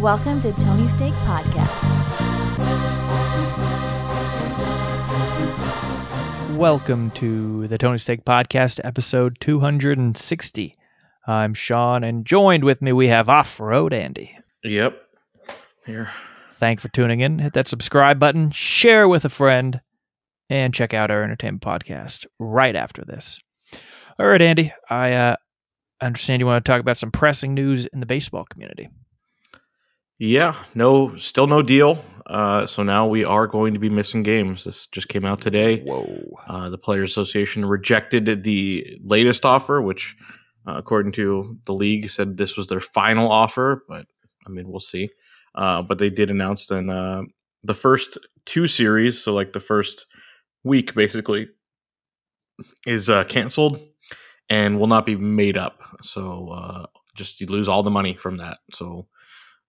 Welcome to Tony Steak Podcast. Welcome to the Tony Steak Podcast, episode 260. I'm Sean, and joined with me we have Off Road Andy. Yep. Here. Thank you for tuning in. Hit that subscribe button, share with a friend, and check out our entertainment podcast right after this. All right, Andy, I uh, understand you want to talk about some pressing news in the baseball community. Yeah, no, still no deal. Uh, so now we are going to be missing games. This just came out today. Whoa. Uh, the Players Association rejected the latest offer, which, uh, according to the league, said this was their final offer. But I mean, we'll see. Uh, but they did announce then uh, the first two series, so like the first week basically, is uh, canceled and will not be made up. So uh, just you lose all the money from that. So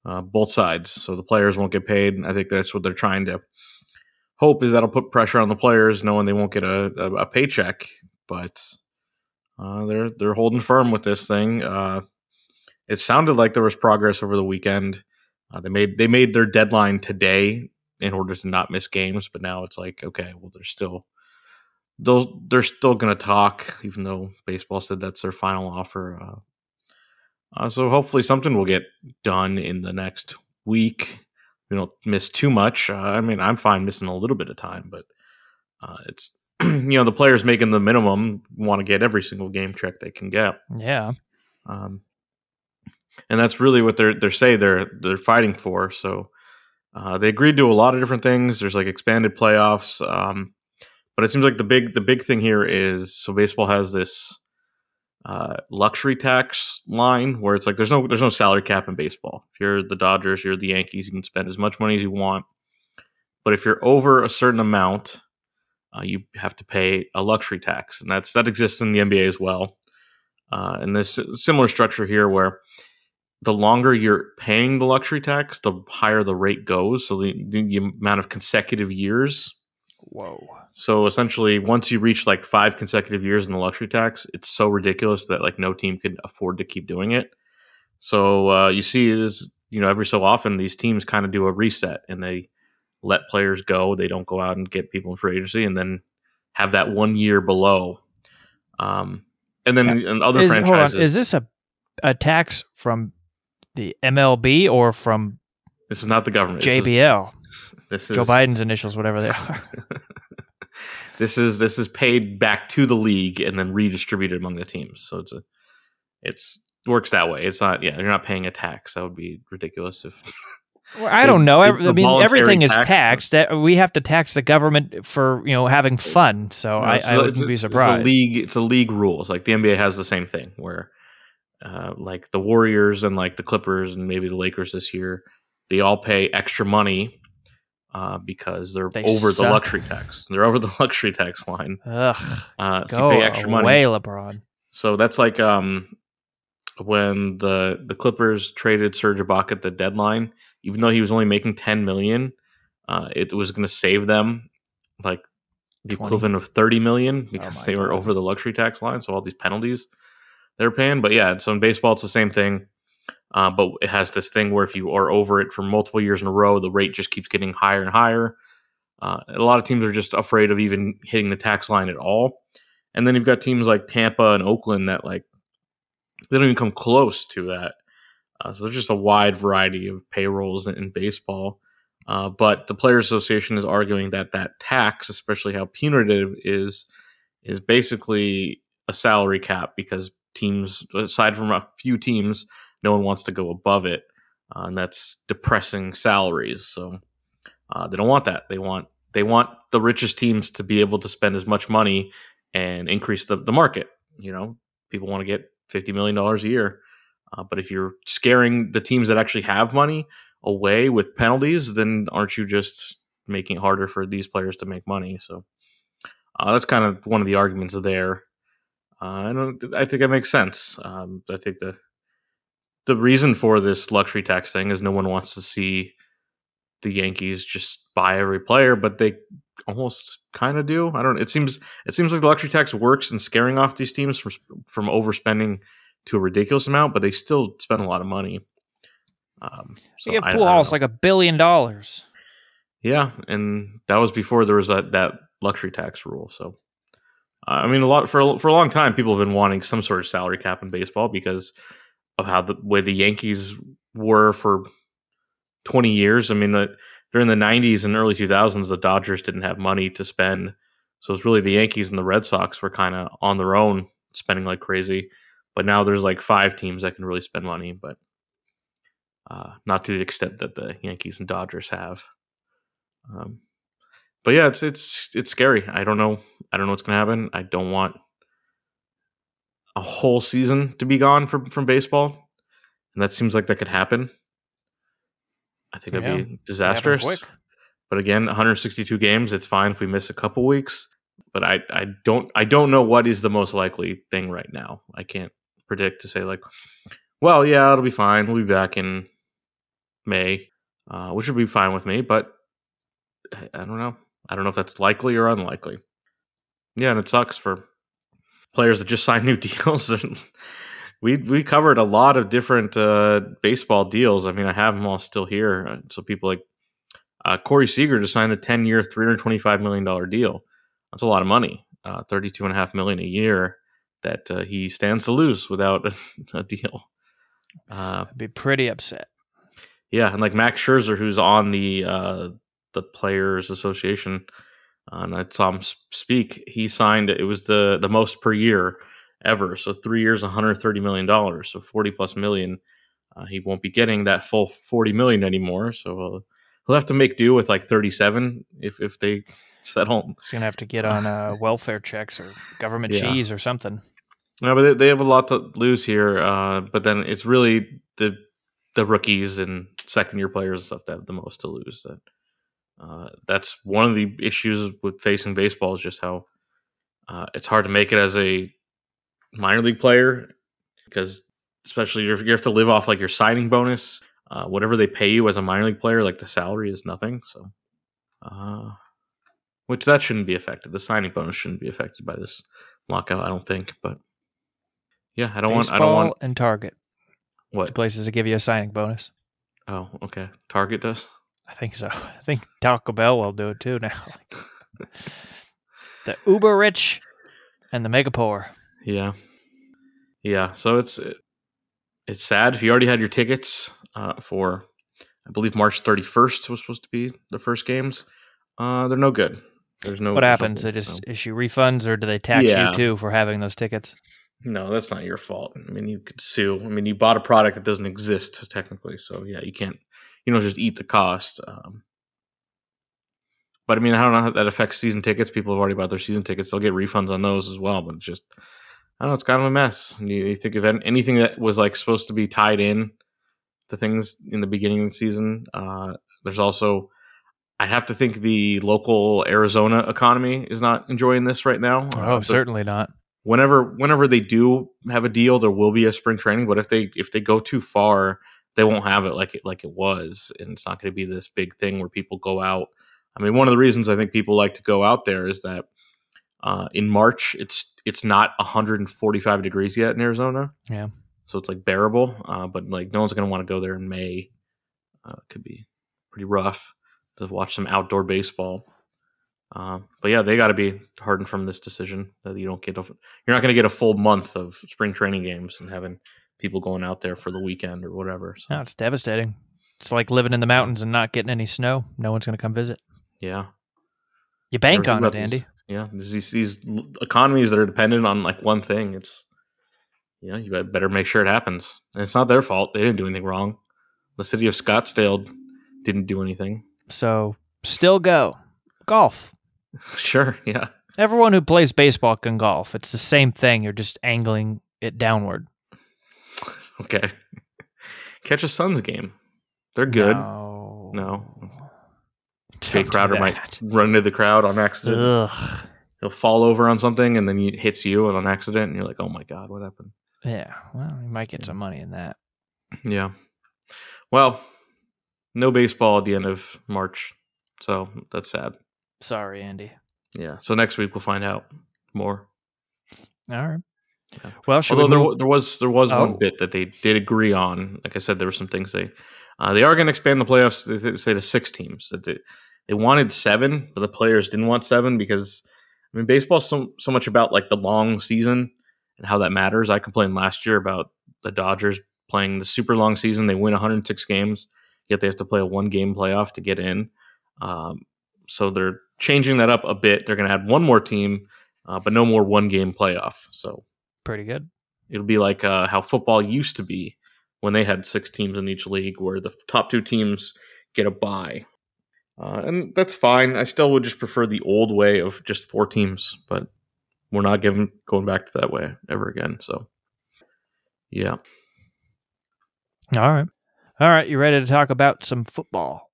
uh, both sides. So the players won't get paid. I think that's what they're trying to hope is that'll put pressure on the players, knowing they won't get a, a, a paycheck. But uh, they're they're holding firm with this thing. Uh, it sounded like there was progress over the weekend. Uh, they made they made their deadline today in order to not miss games, but now it's like okay, well they're still those they're still going to talk, even though baseball said that's their final offer. Uh, so hopefully something will get done in the next week. We don't miss too much. Uh, I mean, I'm fine missing a little bit of time, but uh, it's you know the players making the minimum want to get every single game check they can get. Yeah. Um, and that's really what they're they're say they're they're fighting for. So uh, they agreed to a lot of different things. There's like expanded playoffs, um, but it seems like the big the big thing here is so baseball has this uh, luxury tax line where it's like there's no there's no salary cap in baseball. If you're the Dodgers, you're the Yankees, you can spend as much money as you want. But if you're over a certain amount, uh, you have to pay a luxury tax, and that's that exists in the NBA as well. Uh, and this similar structure here where the longer you're paying the luxury tax, the higher the rate goes. So the, the amount of consecutive years. Whoa. So essentially, once you reach like five consecutive years in the luxury tax, it's so ridiculous that like no team could afford to keep doing it. So uh, you see, is you know every so often these teams kind of do a reset and they let players go. They don't go out and get people in free agency, and then have that one year below. Um, and then Yeah. in other Is, franchises, on. Is this a, a tax from the MLB or from this is not the government. JBL? This is, Joe Biden's initials, whatever they are. this is this is paid back to the league and then redistributed among the teams. So it's a it's works that way. It's not yeah, you're not paying a tax. That would be ridiculous if Well, I don't know. I mean, everything is taxed. That we have to tax the government for you know having fun. So No, I, it's I wouldn't a- be It's surprised. a league. It's a league rules. Like the NBA has the same thing where, uh, like the Warriors and like the Clippers and maybe the Lakers this year, they all pay extra money uh, because they're They over suck. the luxury tax. They're over the luxury tax line. Ugh, Uh, so go you pay extra money. away, LeBron. So that's like um, when the the Clippers traded Serge Ibaka at the deadline, even though he was only making ten million, uh, it was going to save them like the 20. equivalent of thirty million because my they were God. over the luxury tax line. So all these penalties they're paying. But yeah, so in baseball it's the same thing. Uh, but it has this thing where if you are over it for multiple years in a row, the rate just keeps getting higher and higher. Uh, a lot of teams are just afraid of even hitting the tax line at all. And then you've got teams like Tampa and Oakland that like they don't even come close to that. Uh, so there's just a wide variety of payrolls in, in baseball. Uh, but the Players Association is arguing that that tax, especially how punitive is, is basically a salary cap because teams, aside from a few teams, no one wants to go above it, uh, and that's depressing salaries. So uh, they don't want that. They want they want the richest teams to be able to spend as much money and increase the, the market. You know, people want to get fifty million dollars a year, uh, but if you're scaring the teams that actually have money away with penalties, then aren't you just making it harder for these players to make money? So uh, that's kind of one of the arguments there. Uh, I don't. I think that makes sense. Um, I think the the reason for this luxury tax thing is no one wants to see the Yankees just buy every player, but they almost kind of do. I don't. It seems it seems like the luxury tax works in scaring off these teams from from overspending to a ridiculous amount, but they still spend a lot of money. Um, So so give I- I pool halls like a billion dollars. Yeah, and that was before there was that that luxury tax rule. So, uh, I mean, a lot for a- for a long time, people have been wanting some sort of salary cap in baseball because of how the way the Yankees were for twenty years. I mean, the, during the '90s and early 2000s, the Dodgers didn't have money to spend, so it's really the Yankees and the Red Sox were kind of on their own, spending like crazy. But now there's like five teams that can really spend money, but uh, not to the extent that the Yankees and Dodgers have. Um, but yeah, it's it's it's scary. I don't know. I don't know what's gonna happen. I don't want a whole season to be gone from from baseball, and that seems like that could happen. I think it'd be disastrous. But again, 162 games. It's fine if we miss a couple weeks. But I I don't I don't know what is the most likely thing right now. I can't predict to say like, well, yeah, it'll be fine. We'll be back in May, uh, which would be fine with me. But I, I don't know. I don't know if that's likely or unlikely. Yeah, and it sucks for players that just signed new deals. we we covered a lot of different uh, baseball deals. I mean, I have them all still here. Uh, So people like uh, Corey Seager just signed a ten year, three hundred twenty five million dollar deal. That's a lot of money. Uh, Thirty two and a half million a year that uh, he stands to lose without a, a deal. Uh, I'd be pretty upset. yeah, and like Max Scherzer, who's on the uh, the Players Association, and I saw him speak. He signed it was the the most per year ever. So three years, one hundred thirty million dollars. So forty plus million. Uh, he won't be getting that full forty million anymore. So uh, he'll have to make do with like thirty seven if if they settle. He's gonna have to get on uh, welfare checks or government Yeah. cheese or something. No, but they, they have a lot to lose here. Uh, but then it's really the the rookies and second year players and stuff that have the most to lose. That uh, that's one of the issues with facing baseball is just how uh, it's hard to make it as a minor league player because especially if you have to live off like your signing bonus, uh, whatever they pay you as a minor league player, like the salary is nothing. So, uh, which that shouldn't be affected. The signing bonus shouldn't be affected by this lockout, I don't think. But yeah, I don't want. I don't want and Target, the what? places that give you a signing bonus. Oh, okay. Target does. I think so. I think Taco Bell will do it too now. the uber rich and the mega poor. Yeah, yeah. So it's it's sad if you already had your tickets uh, for, I believe March thirty first was supposed to be the first games. Uh, they're no good. There's no. What happens? They just issue refunds, or do they tax Yeah. you too for having those tickets? No, that's not your fault. I mean, you could sue. I mean, you bought a product that doesn't exist technically, so yeah, you can't. You know, just eat the cost. Um, but I mean, I don't know how that affects season tickets. People have already bought their season tickets; they'll get refunds on those as well. But it's just, I don't know. It's kind of a mess. You, you think of anything that was like supposed to be tied in to things in the beginning of the season. Uh, there's also, I have to think the local Arizona economy is not enjoying this right now. Oh, Uh, certainly not. whenever whenever they do have a deal, there will be a spring training. But if they if they go too far, they won't have it like it like it was, and it's not going to be this big thing where people go out. I mean, one of the reasons I think people like to go out there is that uh, in March it's it's not 145 degrees yet in Arizona. Yeah. so it's like bearable. Uh, but like no one's going to want to go there in May. Uh, it could be pretty rough to watch some outdoor baseball. Um, but yeah, they got to be hardened from this decision that you don't get. A, you're not going to get a full month of spring training games and having people going out there for the weekend or whatever. So No, it's devastating. It's like living in the mountains and not getting any snow. No one's going to come visit. yeah, You bank on it, these- Andy. Yeah, these these economies that are dependent on like one thing. It's you know you better make sure it happens. And it's not their fault. They didn't do anything wrong. The city of Scottsdale didn't do anything. So still go golf. sure, yeah. Everyone who plays baseball can golf. It's the same thing. You're just angling it downward. Okay. Catch a Suns game. They're good. No. No. Jay Crowder might run into the crowd on accident. Ugh. He'll fall over on something and then he hits you on accident, and you're like, "Oh my god, what happened?" Yeah. Well, you might get Yeah. some money in that. Yeah. Well, no baseball at the end of March, so that's sad. Sorry, Andy. Yeah. So next week we'll find out more. All right. Well, Although we there, there was there was Oh. one bit that they did agree on. Like I said, there were some things they uh, they are going to expand the playoffs. They, they say to six teams. That they, they wanted seven, but the players didn't want seven because I mean baseball's so so much about like the long season and how that matters. I complained last year about the Dodgers playing the super long season. They win 106 games, yet they have to play a one game playoff to get in. Um, so they're changing that up a bit. They're going to add one more team, uh, but no more one game playoff. So pretty good. it'll be like uh, how football used to be when they had six teams in each league, where the top two teams get a bye. Uh, and that's fine. I still would just prefer the old way of just four teams, but we're not giving going back to that way ever again. So, yeah, All right. All right. You ready to talk about some football?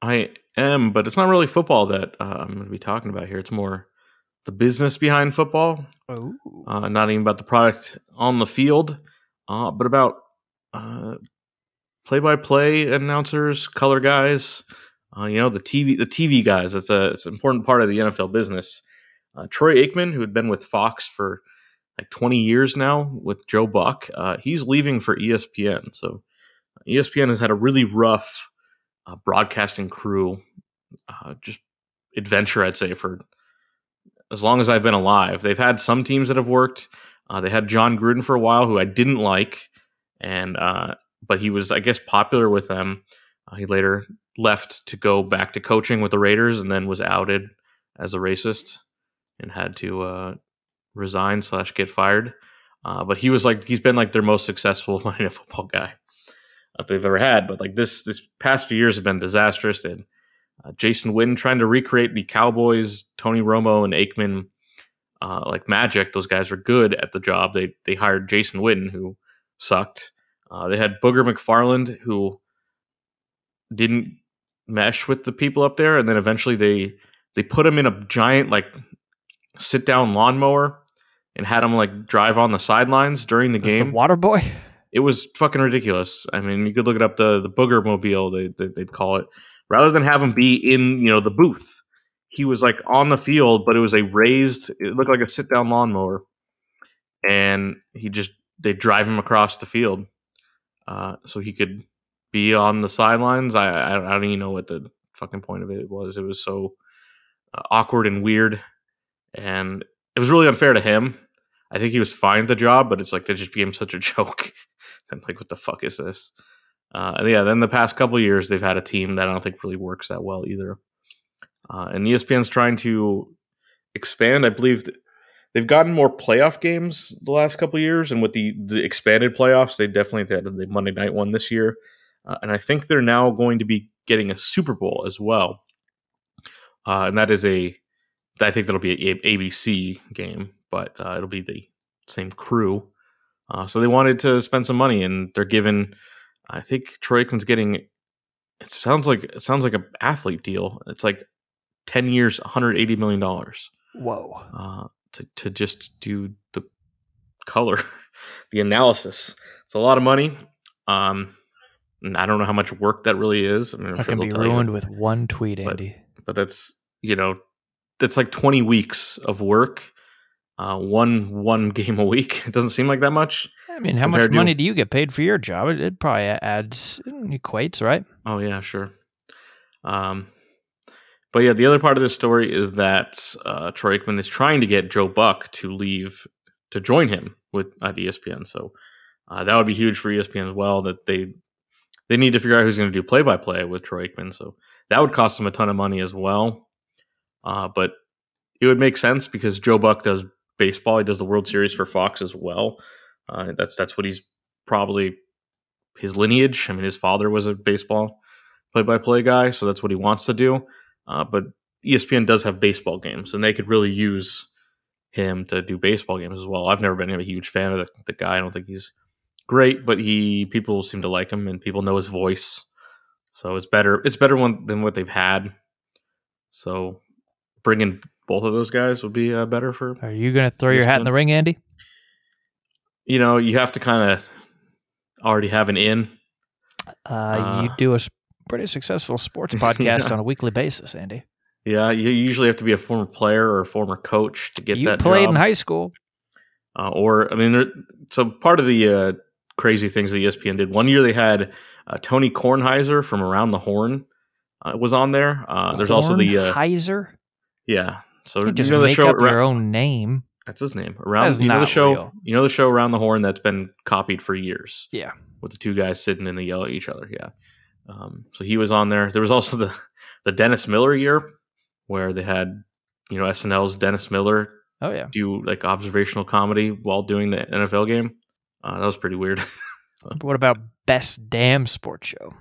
I am, but it's not really football that uh, I'm going to be talking about here. It's more the business behind football. Oh. uh, not even about the product on the field, uh, but about uh, play-by-play announcers, color guys. Uh, you know the TV, the TV guys. It's a it's an important part of the NFL business. Uh, Troy Aikman, who had been with Fox for like 20 years now with Joe Buck, uh, he's leaving for ESPN. So ESPN has had a really rough uh, broadcasting crew, uh, just adventure, I'd say, for as long as I've been alive. They've had some teams that have worked. Uh, they had Jon Gruden for a while, who I didn't like, and uh, but he was, I guess, popular with them. Uh, he later left to go back to coaching with the Raiders, and then was outed as a racist and had to uh, resign slash get fired. Uh, but he was like, he's been like their most successful Monday Night Football guy that they've ever had. But like this, this past few years have been disastrous. And uh, Jason Witten trying to recreate the Cowboys, Tony Romo and Aikman, uh, like magic. Those guys were good at the job. They they hired Jason Witten, who sucked. Uh, they had Booger McFarland, who didn't mesh with the people up there, and then eventually they they put him in a giant like sit down lawnmower and had him like drive on the sidelines during the Was game the water boy? it was fucking ridiculous. I mean, you could look it up the the booger mobile they, they they'd call it. Rather than have him be in you know the booth, he was like on the field, but it was a raised. It looked like a sit down lawnmower, and he just they drive him across the field, uh, so he could be on the sidelines. I, I don't even know what the fucking point of it was. It was so uh, awkward and weird, and it was really unfair to him. I think he was fine at the job, but it's like they just became such a joke. I'm like, what the fuck is this? Uh, yeah, then the past couple years, they've had a team that I don't think really works that well either. Uh, and ESPN's trying to expand. I believe they've gotten more playoff games the last couple years, and with the the expanded playoffs, they definitely had the Monday night one this year. Uh, and I think they're now going to be getting a Super Bowl as well. Uh, and that is a, I think that'll be an ABC game, but uh, it'll be the same crew. Uh, so they wanted to spend some money, and they're giving. I think Troy Aikman's getting. It sounds like it sounds like a athlete deal. It's like ten years, one hundred eighty million dollars Whoa. uh, to to just do the color, the analysis. It's a lot of money. Um, and I don't know how much work that really is. I mean, I'm That sure can be tell you. ruined with one tweet, But- Andy. but that's you know that's like 20 weeks of work uh one one game a week it doesn't seem like that much I mean, how much compared to- money do you get paid for your job? It, it probably adds it equates, right? oh yeah sure um but yeah the other part of this story is that uh troy aikman is trying to get joe buck to leave to join him with at espn so uh, that would be huge for espn as well that they they need to figure out who's going to do play-by-play with troy aikman so that would cost them a ton of money as well uh, but it would make sense because Joe Buck does baseball. He does the World Series for Fox as well. Uh, that's that's what he's probably his lineage. I mean, his father was a baseball play-by-play guy, so that's what he wants to do. Uh, but ESPN does have baseball games, and they could really use him to do baseball games as well. I've never been a huge fan of the, the guy. I don't think he's great, but he people seem to like him, and people know his voice. So it's better. It's better one than what they've had. So bringing both of those guys would be uh, better for Are you going to throw your hat in the ring, Andy? You know you have to kind of already have an in Uh, you Uh, do a pretty successful sports podcast Yeah. on a weekly basis, Andy. yeah you usually have to be a former player or a former coach to get you that played job. in high school. Uh, or I mean, there, so part of the uh, crazy things that ESPN did one year they had uh, Tony Kornheiser from Around the Horn uh, was on there. Uh, there's also the uh, Heiser. yeah. So You just you know the make show up Arou- your own name. That's his name. Around you know the show. real. You know the show Around the Horn that's been copied for years Yeah. with the two guys sitting and they yell at each other. Yeah. Um, so he was on there. There was also the the Dennis Miller year where they had you know SNL's Dennis Miller Oh yeah. do like observational comedy while doing the NFL game. Uh, that was pretty weird. What about best damn sports show?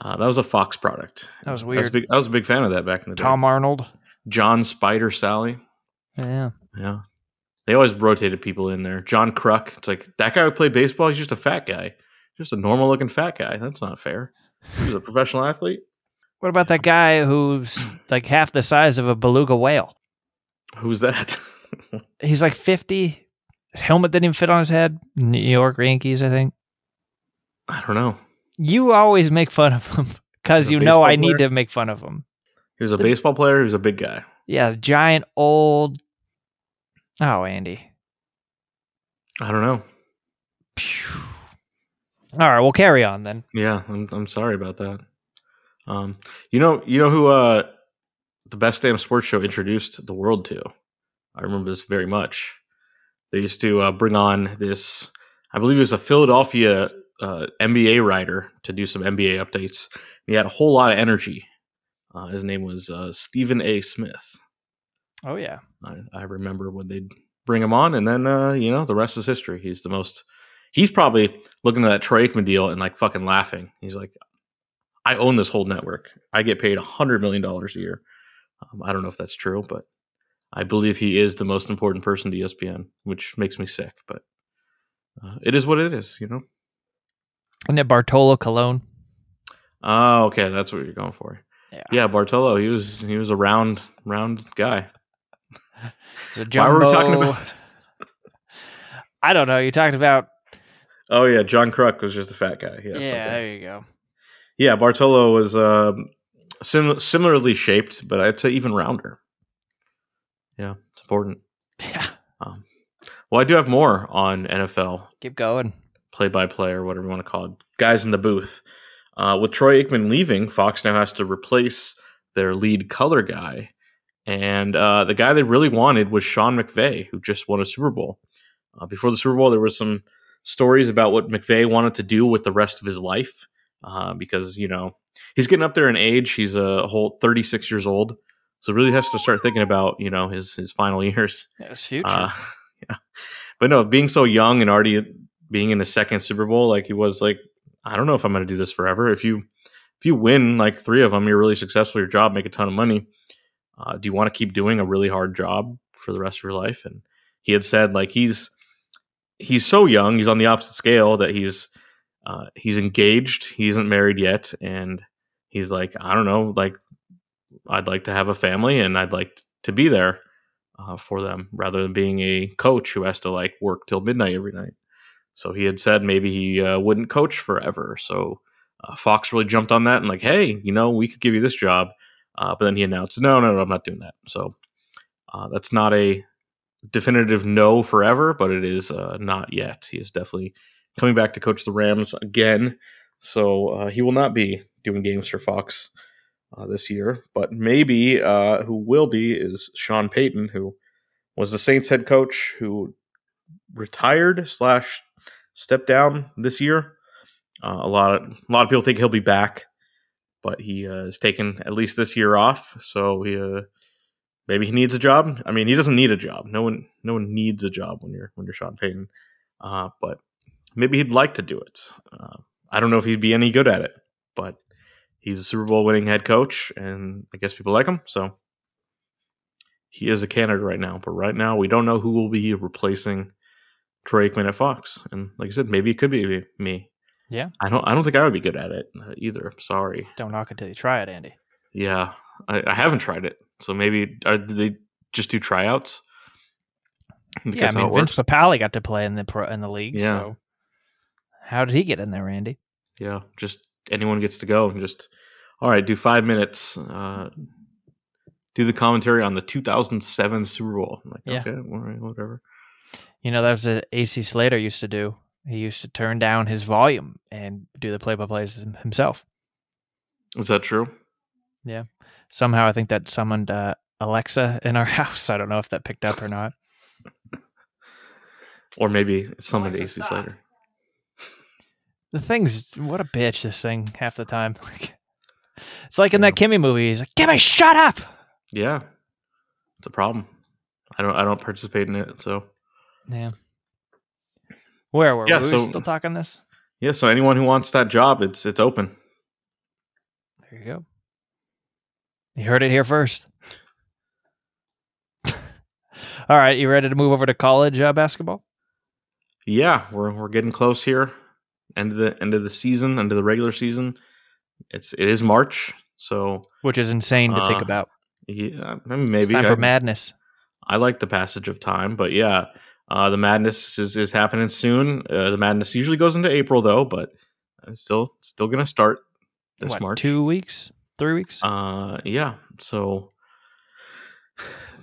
Uh, that was a Fox product. That was I was, weird. big, I was a big fan of that back in the day. Tom Arnold. John Spider Salley. Yeah. Yeah. They always rotated people in there. John Kruk. It's like that guy who played baseball. He's just a fat guy, just a normal looking fat guy. That's not fair. He's a professional athlete. What about that guy who's like half the size of a beluga whale? Who's that? He's like 50. His helmet didn't even fit on his head. New York Yankees, I think. I don't know. You always make fun of him because you know I need to make fun of him. He was a The- baseball player. He was a big guy. Yeah, giant old. Oh, Andy. I don't know. Phew. All right, we'll carry on then. Yeah, I'm I'm sorry about that. Um, you know, you know who uh, the best damn sports show introduced the world to. I remember this very much. They used to uh, bring on this, I believe it was a Philadelphia uh, NBA writer to do some NBA updates. He had a whole lot of energy. Uh, his name was uh, Stephen A. Smith. Oh yeah. I, I remember when they'd bring him on, and then uh, you know the rest is history. He's the most. He's probably looking at that Troy Aikman deal and like fucking laughing. He's like, "I own this whole network. I get paid a hundred million dollars a year." Um, I don't know if that's true, but I believe he is the most important person to ESPN, which makes me sick. But uh, it is what it is, you know. Isn't it Bartolo Colon? Oh, okay, that's what you're going for. Yeah. Yeah, Bartolo. He was he was a round round guy. Why were we talking about? I don't know. You talked about. Oh yeah, John Kruk was just a fat guy. Yeah, okay. there you go. Yeah, Bartolo was um, sim- similarly shaped, but I'd say even rounder. Yeah, it's important. Yeah. Um, well, I do have more on NFL Keep going. play by play or whatever you want to call it. Guys in the booth. Uh, with Troy Aikman leaving, Fox now has to replace their lead color guy. And uh, the guy they really wanted was Sean McVay, who just won a Super Bowl. Uh, before the Super Bowl, there was some stories about what McVay wanted to do with the rest of his life uh, because, you know, he's getting up there in age. He's a whole 36 years old. So really has to start thinking about, you know, his, his final years. It was future. Uh, yeah. But no, being so young and already being in the second Super Bowl, like he was like, I don't know if I'm going to do this forever. If you if you win like three of them, you're really successful your job, make a ton of money. Uh, do you want to keep doing a really hard job for the rest of your life? And he had said like he's he's so young, he's on the opposite scale that he's uh, he's engaged, he isn't married yet, and he's like, I don't know, like I'd like to have a family and I'd like to be there uh, for them rather than being a coach who has to like work till midnight every night. So he had said maybe he uh, wouldn't coach forever. So uh, Fox really jumped on that and like, hey, you know, we could give you this job. Uh, but then he announced, no, no, no, I'm not doing that. So uh, that's not a definitive no forever, but it is uh, not yet. He is definitely coming back to coach the Rams again. So uh, he will not be doing games for Fox uh, this year, but maybe uh, who will be is Sean Payton, who was the Saints head coach, who retired slash stepped down this year. A lot of a lot of people think he'll be back, but he uh, has taken at least this year off. So he uh, maybe he needs a job. I mean, he doesn't need a job. No one no one needs a job when you're when you're Sean Payton. Uh, but maybe he'd like to do it. Uh, I don't know if he'd be any good at it, but he's a Super Bowl winning head coach, and I guess people like him. So he is a candidate right now. But right now, we don't know who will be replacing Troy Aikman at Fox. And like I said, maybe it could be me. Yeah. I don't. I don't think I would be good at it uh, either. Sorry. Don't knock until you try it, Andy. Yeah, I, I haven't tried it. So maybe are, did they just do tryouts? Yeah, I mean Vince. Papale got to play in the pro in the league. Yeah. So how did he get in there, Andy? Yeah, just anyone gets to go and just all right, do five minutes. Uh, do the commentary on the 2007 Super Bowl. I'm like, Yeah. okay, all right, whatever. You know, that was what AC Slater used to do. He used to turn down his volume and do the play-by-plays himself. Is that true? Yeah. Somehow, I think that summoned uh, Alexa in our house. I don't know if that picked up or not. Or maybe somebody Alexa, AC stop. Slater. The thing's what a bitch. This thing half the time. It's like in that Kimmy movie. He's like, "Kimmy, shut up." Yeah, it's a problem. I don't. I don't participate in it. So Yeah. Where were Yeah, we? so- still talking this? yeah. So anyone who wants that job, it's it's open. There you go. You heard it here first. All right, you ready to move over to college uh, basketball? Yeah, we're we're getting close here. End of the end of the season, end of the regular season. It's it is March, so Which is insane to think Uh, about. yeah, mean, It's maybe time I, for madness. I like the passage of time, but yeah, uh, the madness is, is happening soon. Uh, the madness usually goes into April though, but it's still still gonna start this What, March. two weeks, three weeks. Uh, yeah. So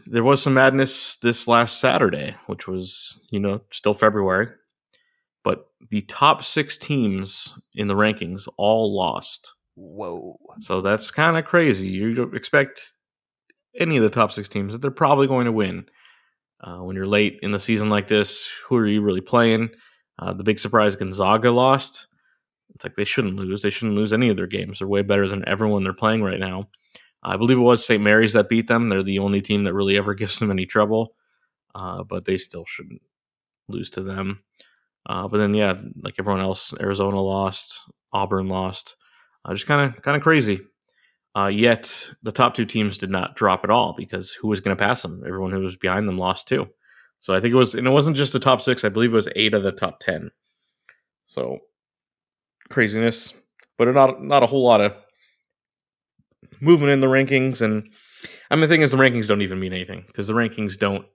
there was some madness this last Saturday, which was you know still February, but the top six teams in the rankings all lost. Whoa! So that's kind of crazy. You don't expect any of the top six teams that they're probably going to win. Uh, when you're late in the season like this, who are you really playing? Uh, the big surprise Gonzaga lost. It's like they shouldn't lose. They shouldn't lose any of their games. They're way better than everyone they're playing right now. I believe it was St. Mary's that beat them. They're the only team that really ever gives them any trouble, uh, but they still shouldn't lose to them. Uh, but then, yeah, like everyone else, Arizona lost, Auburn lost. Uh, just kind of kind of crazy. Uh, yet the top two teams did not drop at all because who was going to pass them? Everyone who was behind them lost too. So I think it was, and it wasn't just the top six. I believe it was eight of the top ten. So craziness, but not not a whole lot of movement in the rankings. And I mean, the thing is, the rankings don't even mean anything because the rankings don't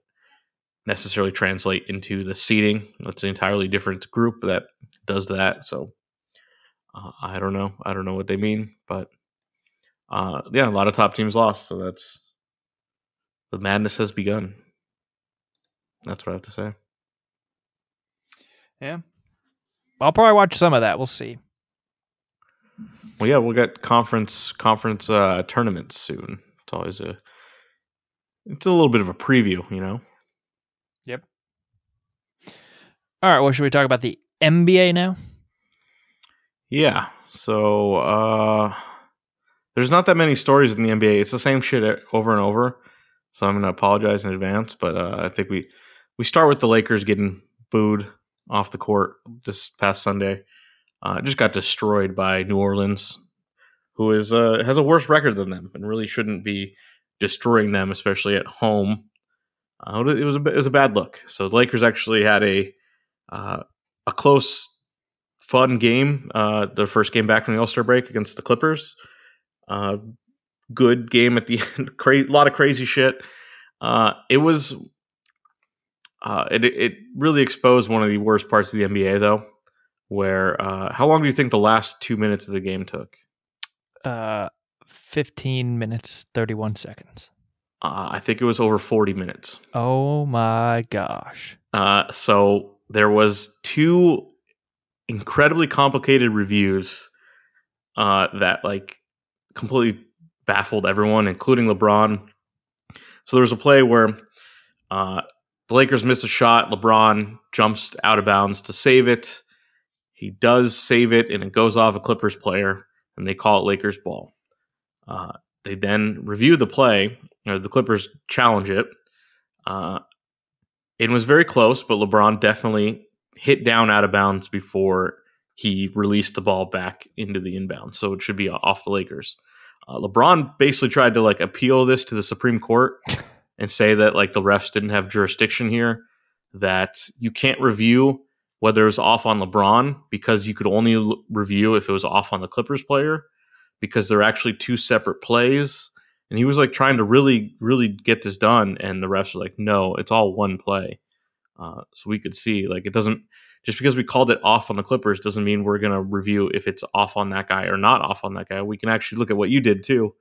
necessarily translate into the seating. That's an entirely different group that does that. So uh, I don't know. I don't know what they mean, but uh, yeah, a lot of top teams lost. So that's the madness has begun. That's what I have to say. Yeah, I'll probably watch some of that. We'll see. Well, yeah, we'll get conference conference uh, tournaments soon. It's always a it's a little bit of a preview, you know. Yep. All right. Well, should we talk about the NBA now? Yeah. So uh there's not that many stories in the NBA. It's the same shit over and over. So I'm going to apologize in advance, but uh, I think we we start with the Lakers getting booed off the court this past Sunday. Uh, just got destroyed by New Orleans, who is uh, has a worse record than them and really shouldn't be destroying them, especially at home. Uh, it was a, it was a bad look. So the Lakers actually had a uh, a close, fun game. Uh, their first game back from the All Star break against the Clippers. Uh, good game at the end. Cra- lot of crazy shit. Uh, it was. Uh, it it really exposed one of the worst parts of the NBA, though. Where uh, how long do you think the last two minutes of the game took? Uh, fifteen minutes thirty-one seconds. Uh, I think it was over forty minutes. Oh my gosh! Uh, so there was two incredibly complicated reviews uh, that like completely baffled everyone, including LeBron. So there was a play where uh, the Lakers miss a shot. LeBron jumps out of bounds to save it. He does save it, and it goes off a Clippers player, and they call it Lakers ball. Uh, they then review the play, or the Clippers challenge it. Uh, it was very close, but LeBron definitely hit down out of bounds before he released the ball back into the inbound. So it should be off the Lakers. Uh, LeBron basically tried to like appeal this to the Supreme Court and say that like the refs didn't have jurisdiction here, that you can't review whether it was off on LeBron because you could only l- review if it was off on the Clippers player because they're actually two separate plays. And he was like trying to really, really get this done, and the refs were like, "No, it's all one play." Uh, so we could see like it doesn't just because we called it off on the Clippers doesn't mean we're gonna review if it's off on that guy or not off on that guy. We can actually look at what you did too.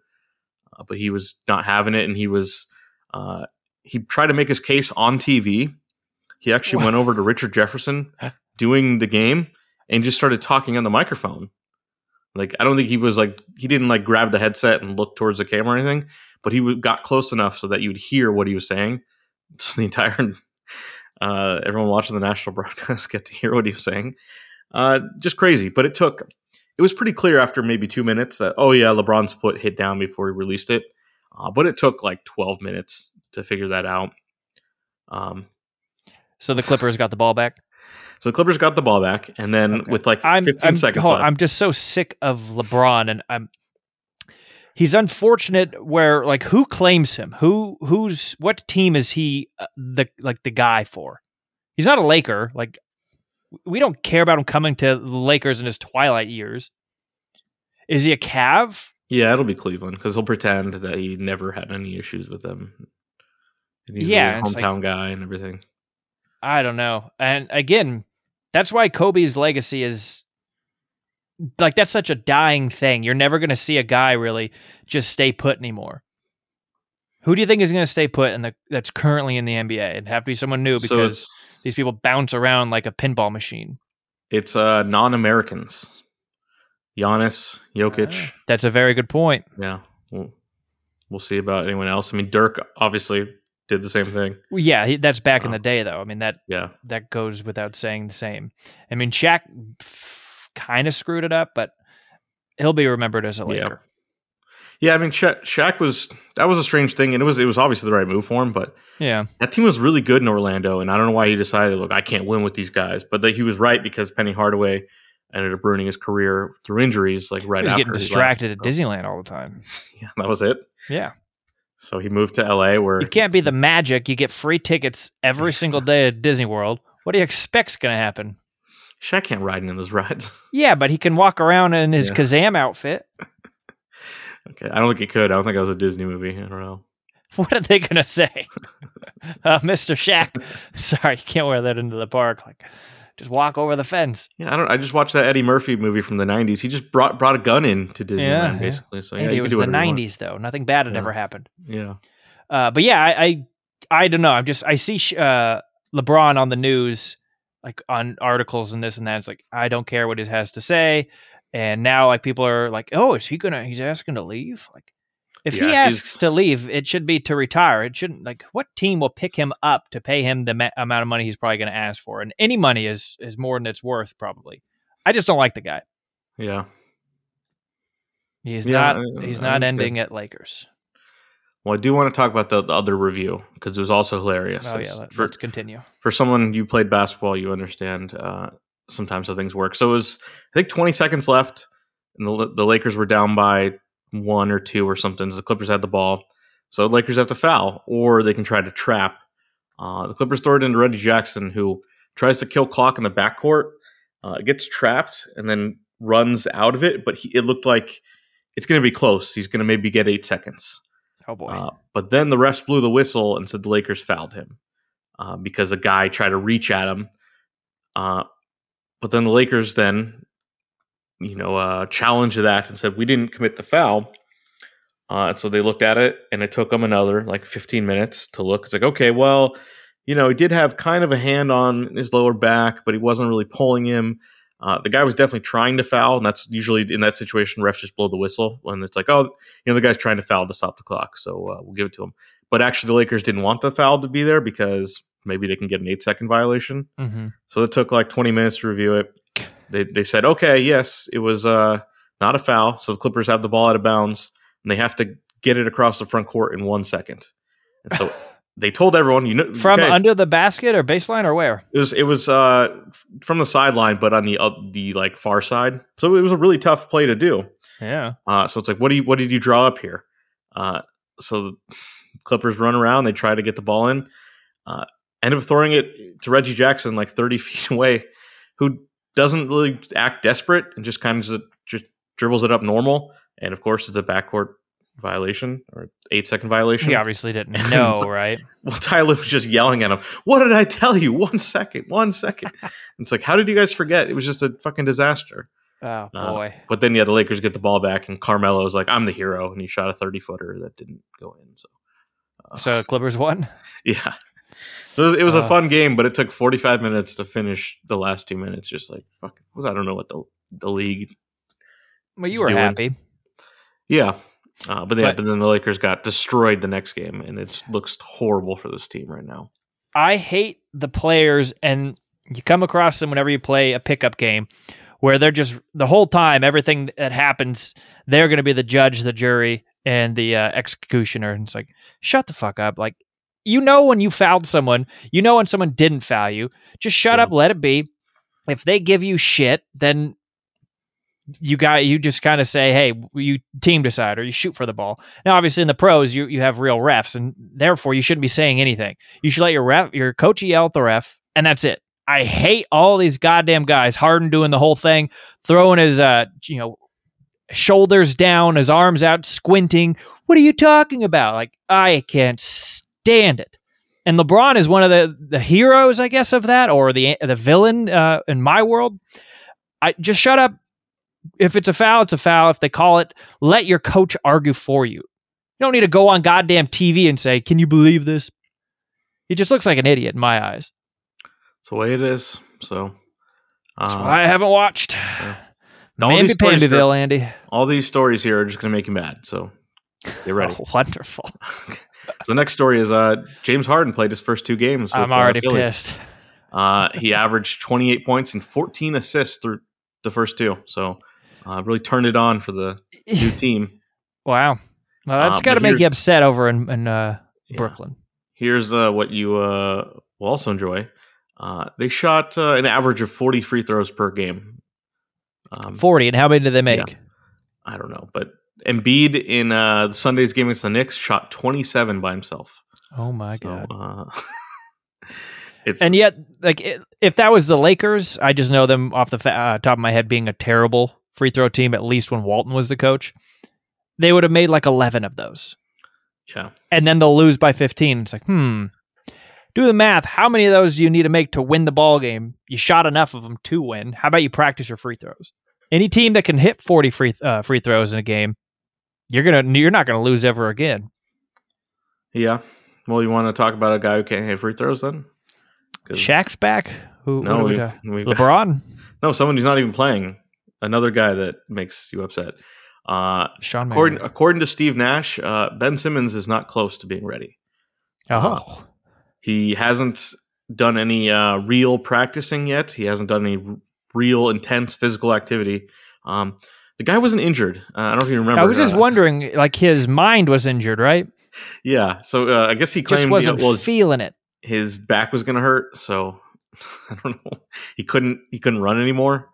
Uh, but he was not having it, and he was uh, he tried to make his case on TV he actually went over to Richard Jefferson doing the game and just started talking on the microphone. Like I don't think he was like he didn't like grab the headset and look towards the camera or anything, but he got close enough so that you would hear what he was saying. So the entire uh, everyone watching the national broadcast get to hear what he was saying. Uh, just crazy, but it took. It was pretty clear after maybe two minutes that oh yeah, LeBron's foot hit down before he released it, uh, but it took like twelve minutes to figure that out. Um, So the Clippers got the ball back. so the Clippers got the ball back, and then Okay. with like I'm, 15 I'm, seconds hold on, left, I'm just so sick of LeBron, and I'm. He's unfortunate. Where like who claims him? Who who's what team is he uh, the like the guy for? He's not a Laker. Like we don't care about him coming to the Lakers in his twilight years. Is he a Cav? yeah, it'll be Cleveland because he'll pretend that he never had any issues with them. And he's Yeah, a it's like- hometown guy and everything. I don't know. And again, that's why Kobe's legacy is like that's such a dying thing. You're never going to see a guy really just stay put anymore. Who do you think is going to stay put in the that's currently in the NBA? It'd have to be someone new because it's these people bounce around like a pinball machine. it's uh, non-Americans, Giannis, Jokic. Ah, That's a very good point. Yeah, we'll, we'll see about anyone else. I mean, Dirk obviously did the same thing. Well, yeah, he, that's back in Oh. the day though. I mean that Yeah, that goes without saying the same. I mean Shaq kind of screwed it up, but he'll be remembered as a Yeah. Yeah. I mean, Sha- Shaq was that was a strange thing, and it was it was obviously the right move for him, but Yeah. that team was really good in Orlando, and I don't know why he decided, look, I can't win with these guys, but he was right because Penny Hardaway ended up ruining his career through injuries, like right He was after getting distracted at Disneyland all the time. Yeah, that was it. Yeah. So he moved to LA, where You can't be the magic. You get free tickets every single day at Disney World. What do you expect's going to happen? Shaq can't ride in those rides. Yeah, but he can walk around in his Yeah. Kazam outfit. okay, I don't think he could. I don't think it was a Disney movie. I don't know. What are they going to say? uh, Mr. Shaq, sorry, you can't wear that into the park. Like, just walk over the fence. Yeah, I don't. I just watched that Eddie Murphy movie from the '90s. He just brought brought a gun into Disneyland, Yeah, yeah. basically. So yeah, it was the whatever you want. '90s, though. Nothing bad had Yeah. ever happened. Yeah, Uh, but yeah, I, I, I don't know. I'm just I see uh, LeBron on the news, like on articles and this and that. It's like I don't care what he has to say, and now like people are like, oh, is he gonna? He's asking to leave. Like, if he Yeah, he's- asks to leave, it should be to retire. It shouldn't like what team will pick him up to pay him the ma- amount of money he's probably going to ask for, and any money is is more than it's worth probably. I just don't like the guy. yeah. He's Yeah, not. I- he's I not understand. ending at Lakers. Well, I do want to talk about the, the other review because it was also hilarious. Oh yeah, let, for let's continue. for someone you played basketball, you understand uh, sometimes how things work. So it was I think 20 seconds left, and the the Lakers were down by one or two or something. So the Clippers had the ball, so the Lakers have to foul, or they can try to trap. Uh, the Clippers throw it into Reggie Jackson, who tries to kill clock in the backcourt, uh, gets trapped, and then runs out of it. But he, it looked like it's going to be close. He's going to maybe get eight seconds. Oh boy. Uh, but then the refs blew the whistle and said the Lakers fouled him uh, because a guy tried to reach at him. Uh, but then the Lakers then, you know, uh, challenged that and said we didn't commit the foul. Uh, and so they looked at it, and it took them another like 15 minutes to look. It's like, okay, well, you know, he did have kind of a hand on his lower back, but he wasn't really pulling him. Uh, the guy was definitely trying to foul, and that's usually in that situation, refs just blow the whistle when it's like, oh, you know, the guy's trying to foul to stop the clock, so uh, we'll give it to him. But actually, the Lakers didn't want the foul to be there because maybe they can get an eight second violation. mm-hmm. So it took like 20 minutes to review it. They, they said, okay, yes, it was uh, not a foul. So the Clippers have the ball out of bounds and they have to get it across the front court in one second. And so they told everyone, you know, From okay, under the basket or baseline or where? it was it was uh, from the sideline, but on the uh, the like far side. So it was a really tough play to do. Yeah. Uh, so it's like, what do you what did you draw up here? Uh, so the Clippers run around, they try to get the ball in, uh, end up throwing it to Reggie Jackson like 30 feet away, who doesn't really act desperate and just kind of just, just dribbles it up normal. And of course, it's a backcourt violation or eight second violation. He obviously didn't know, right? Well, Tyler was just yelling at him. What did I tell you? One second, one second. it's like, how did you guys forget? It was just a fucking disaster. Oh Uh, boy. But then, yeah, the Lakers get the ball back, and Carmelo is like, "I'm the hero," and he shot a 30 footer that didn't go in. So, uh, So Clippers won. yeah, So it was, it was a Uh. fun game, but it took 45 minutes to finish the last two minutes. Just like fuck, I don't know what the the league. Well, you were doing- happy. Yeah, uh, but yeah, But- but then the Lakers got destroyed the next game, and it looks horrible for this team right now. I hate the players, and you come across them whenever you play a pickup game where they're just the whole time, everything that happens, they're going to be the judge, the jury, and the uh, executioner. And it's like, shut the fuck up. Like, you know, when you fouled someone, you know, when someone didn't foul you, just shut Yeah. up, let it be. If they give you shit, then you got you just kind of say, "Hey, you team decide," or you shoot for the ball. Now, obviously, in the pros, you you have real refs, and therefore you shouldn't be saying anything. You should let your ref, your coach yell at the ref, and that's it. I hate all these goddamn guys. Harden doing the whole thing, throwing his uh, you know, shoulders down, his arms out, squinting. What are you talking about? Like I can't stand it. And LeBron is one of the the heroes, I guess, of that, or the the villain uh, in my world. I just shut up. If it's a foul, it's a foul. If they call it, let your coach argue for you. You don't need to go on goddamn TV and say, "Can you believe this?" He just looks like an idiot in my eyes. It's the way it is. So uh, I haven't watched. All Mamby these Andy. all these stories here are just going to make you mad. So get ready. Oh, wonderful. so the next story is uh, James Harden played his first two games. With, I'm uh, already Philly. pissed. Uh, he averaged 28 points and 14 assists through the first two. So uh, really turned it on for the new team. Wow. Well, that's Uh, got to make you upset over in, in uh, Yeah. Brooklyn. Here's uh, what you uh, will also enjoy. Uh, they shot uh, an average of 40 free throws per game. Um, 40. And how many did they make? I don't know, but Embiid in uh, Sunday's game against the Knicks shot 27 by himself. Oh, my So, God. Uh, it's And yet, like, i- if that was the Lakers, I just know them off the fa- uh, top of my head being a terrible free throw team, at least when Walton was the coach. They would have made like 11 of those. yeah, And then they'll lose by 15. It's like, hmm. Do the math. How many of those do you need to make to win the ball game? You shot enough of them to win. How about you practice your free throws? Any team that can hit 40 free uh, free throws in a game, you're gonna you're not gonna lose ever again. yeah. Well, you want to talk about a guy who can't hit free throws then? Shaq's back. Who? No, we we, LeBron. no, someone who's not even playing. Another guy that makes you upset. Uh, Sean according according to Steve Nash, uh, Ben Simmons is not close to being ready. Oh, He hasn't done any uh, real practicing yet. He hasn't done any r- real intense physical activity. Um, the guy wasn't injured. Uh, I don't know if you remember. I was just uh, wondering. Like his mind was injured, right? Yeah, so uh, I guess he claimed Just you know, wasn't well, feeling it. his back was going to hurt, so I don't know. He couldn't he couldn't run anymore.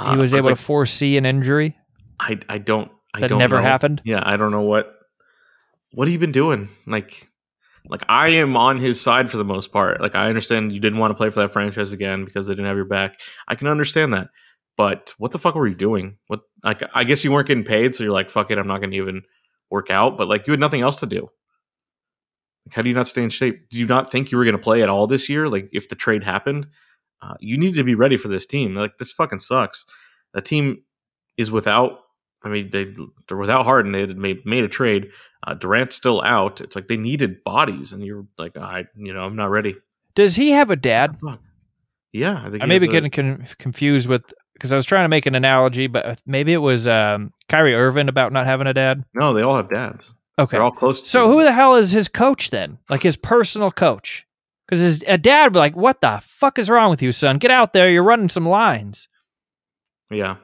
Uh, He was able like, to foresee an injury I I don't I that don't never know. happened. Yeah, I don't know what what have you been doing? Like like I am on his side for the most part. Like I understand you didn't want to play for that franchise again because they didn't have your back. I can understand that. But what the fuck were you doing? What like I guess you weren't getting paid, so you're like, fuck it, I'm not gonna even work out. But like you had nothing else to do. Like, how do you not stay in shape? Do you not think you were gonna play at all this year? Like if the trade happened, uh, you need to be ready for this team. Like this fucking sucks. The team is without. I mean, they they're without Harden. They had made made a trade. Uh, Durant's still out. It's like they needed bodies, and you're like, I, you know, I'm not ready. Does he have a dad? Fuck? Yeah, I think I he may be a- getting con- confused with because I was trying to make an analogy, but maybe it was um, Kyrie Irving about not having a dad. no, they all have dads. Okay, They're all close. To so who the hell is his coach then? Like his personal coach? Because his a dad would be like, "What the fuck is wrong with you, son? Get out there! You're running some lines." Yeah.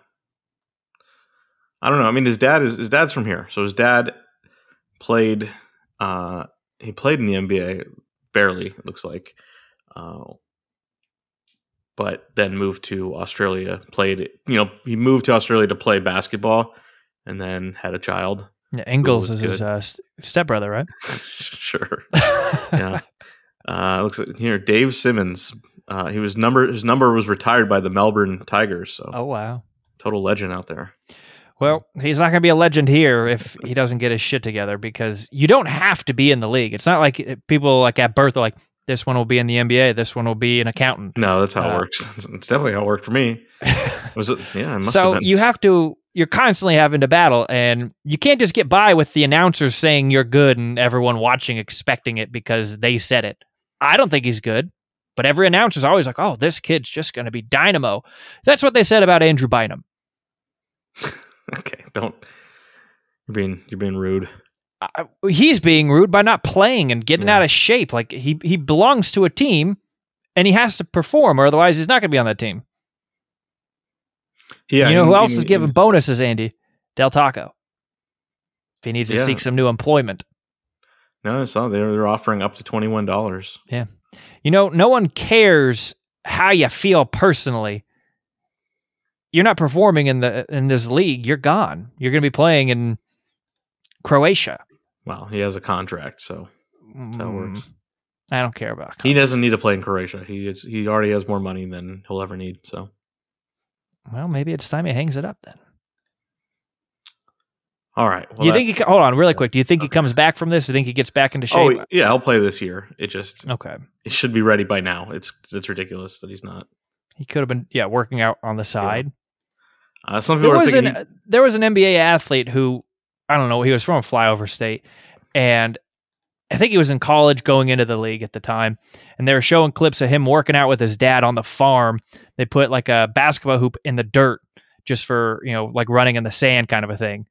I don't know. I mean, his dad is his dad's from here, so his dad played. Uh, he played in the NBA barely. It looks like, uh, but then moved to Australia. Played. You know, he moved to Australia to play basketball, and then had a child. Yeah, was is his uh, stepbrother, right? sure. Yeah. Uh, looks like here Dave Simmons. Uh, he was number his number was retired by the Melbourne Tigers. So oh wow. total legend out there. Well, he's not going to be a legend here if he doesn't get his shit together because you don't have to be in the league. It's not like uh, people like at birth are like, this one will be in the NBA, this one will be an accountant. No, that's how Uh, it works. It's definitely how it worked for me. Was it? Yeah, so have you have to, you're constantly having to battle, and you can't just get by with the announcers saying you're good and everyone watching expecting it because they said it. I don't think he's good, but every announcer's always like, "Oh, this kid's just going to be dynamo." That's what they said about Andrew Bynum. okay, don't. You're being you're being rude. Uh, he's being rude by not playing and getting Yeah. out of shape. Like he he belongs to a team, and he has to perform, or otherwise he's not going to be on that team. Yeah, you know who else and- is giving bonuses, Andy? Del Taco. If he needs to Yeah. seek some new employment. No, I saw they're they're offering up to twenty one dollars. Yeah, you know, no one cares how you feel personally. You're not performing in the in this league. You're gone. You're going to be playing in Croatia. Well, he has a contract, so that's how it Mm, works. I don't care about. He doesn't need to play in Croatia. He is, he already has more money than he'll ever need. So Well, maybe it's time he hangs it up then. All right. Well, you think he? Hold on, really quick. Do you think he comes back from this? Do you think he gets back into Oh shape? yeah, I'll play this year. It just Okay, it should be ready by now. It's it's ridiculous that he's not. he could have been yeah working out on the side. Uh, some There people are was thinking. an there was an NBA athlete who I don't know. He was from a flyover state, and I think he was in college going into the league at the time. And they were showing clips of him working out with his dad on the farm. They put like a basketball hoop in the dirt just for you know like running in the sand kind of a thing.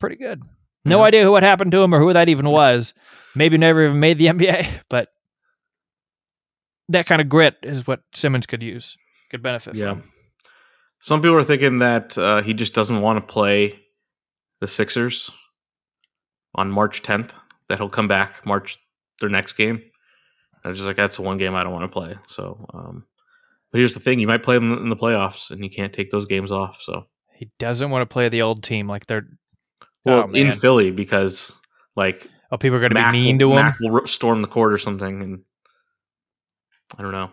Pretty good. No Yeah. idea who what happened to him or who that even was. Maybe never even made the NBA, but that kind of grit is what Simmons could use, could benefit yeah. from. Some people are thinking that uh, he just doesn't want to play the Sixers on March 10th. That he'll come back March their next game. I was just like, that's the one game I don't want to play. So, um, but here's the thing: you might play them in the playoffs, and you can't take those games off. So, He doesn't want to play the old team like they're well, Oh, in. Philly because like oh people are going to be mean will, to him. Mac will storm the court or something, and I don't know.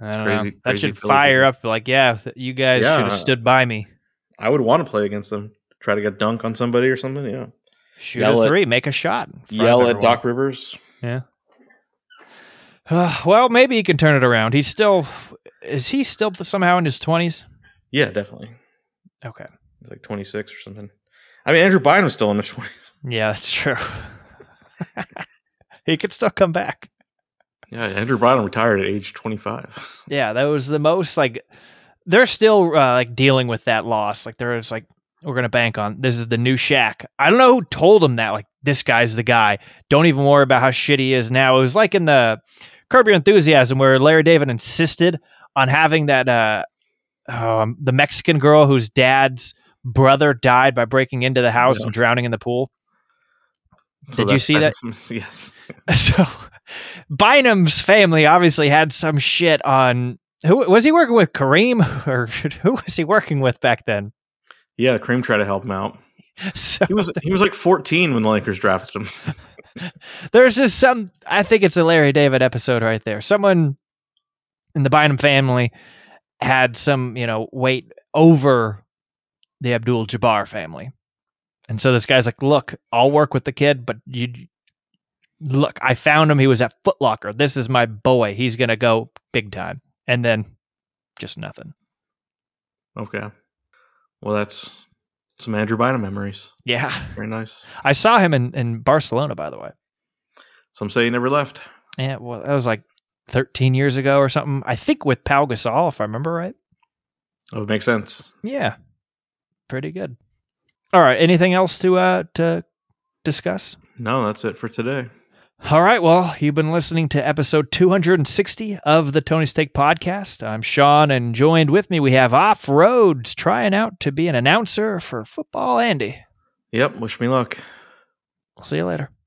I don't crazy- know. That crazy should Philly fire people. up like yeah, you guys should have stood by me. I would want to play against them. Try to get dunk on somebody or something. Yeah. Shoot Yell a at- three, make a shot. in front of Yell at. Doc Rivers. Yeah. Well, maybe he can turn it around. He's still is he still somehow in his twenties? Yeah, definitely. Okay. He's like 26 or something. I mean, Andrew Bynum's still in his 20s. Yeah, that's true. he could still come back. Yeah, Andrew Bynum retired at age 25. Yeah, that was the most like they're still uh, like dealing with that loss. Like they're just like we're gonna bank on this is the new Shaq. I don't know who told him that. Like this guy's the guy. Don't even worry about how shit he is now. It was like in the Curb Your Enthusiasm where Larry David insisted on having that uh um, the Mexican girl whose dad's brother died by breaking into the house Yeah. and drowning in the pool. So Did you see that? that's- Yes. So Bynum's family obviously had some shit on who was he working with Kareem or who was he working with back then? Yeah, Kareem tried to help him out. So He was he was like 14 when the Lakers drafted him. there's just some I think it's a Larry David episode right there. Someone in the Bynum family had some, you know, weight over the Abdul Jabbar family. And so this guy's like, "Look, I'll work with the kid, but you look, I found him. He was at Foot Locker. This is my boy. He's going to go big time." And then just nothing. Okay. Well, that's some Andrew Bynum memories. Yeah. Very nice. I saw him in in Barcelona by the way. Some say he never left. Yeah, well, that was like 13 years ago or something. I think with Pau Gasol if I remember right. That would make sense. Yeah. Pretty good. All right, anything else to uh to discuss? No, that's it for today. All right, well, you've been listening to episode 260 of the Tony Steak podcast. I'm Sean and joined with me we have Off Roads trying out to be an announcer for football Andy. Yep. Wish me luck. We'll see you later.